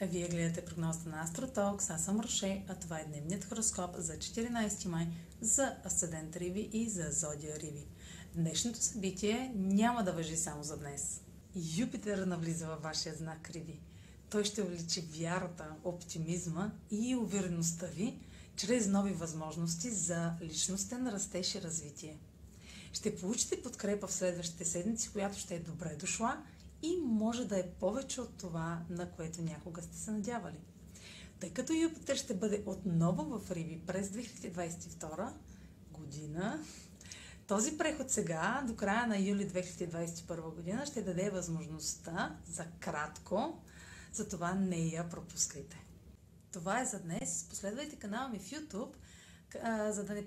Вие гледате прогнозата на Астротокс. Аз съм Роше, а това е дневният хороскоп за 14 май за Асцендент Риви и за Зодия Риви. Днешното събитие няма да въжи само за днес. Юпитер навлиза във вашия знак Риви. Той ще увеличи вярата, оптимизма и увереността ви чрез нови възможности за личностен растеж и развитие. Ще получите подкрепа в следващите седмици, която ще е добре дошла и може да е повече от това, на което някога сте се надявали. Тъй като Юпитер ще бъде отново в Риви през 2022 година, този преход сега, до края на юли 2021 година, ще даде възможността за кратко, затова не я пропускайте. Това е за днес. Последвайте канала ми в YouTube, за да не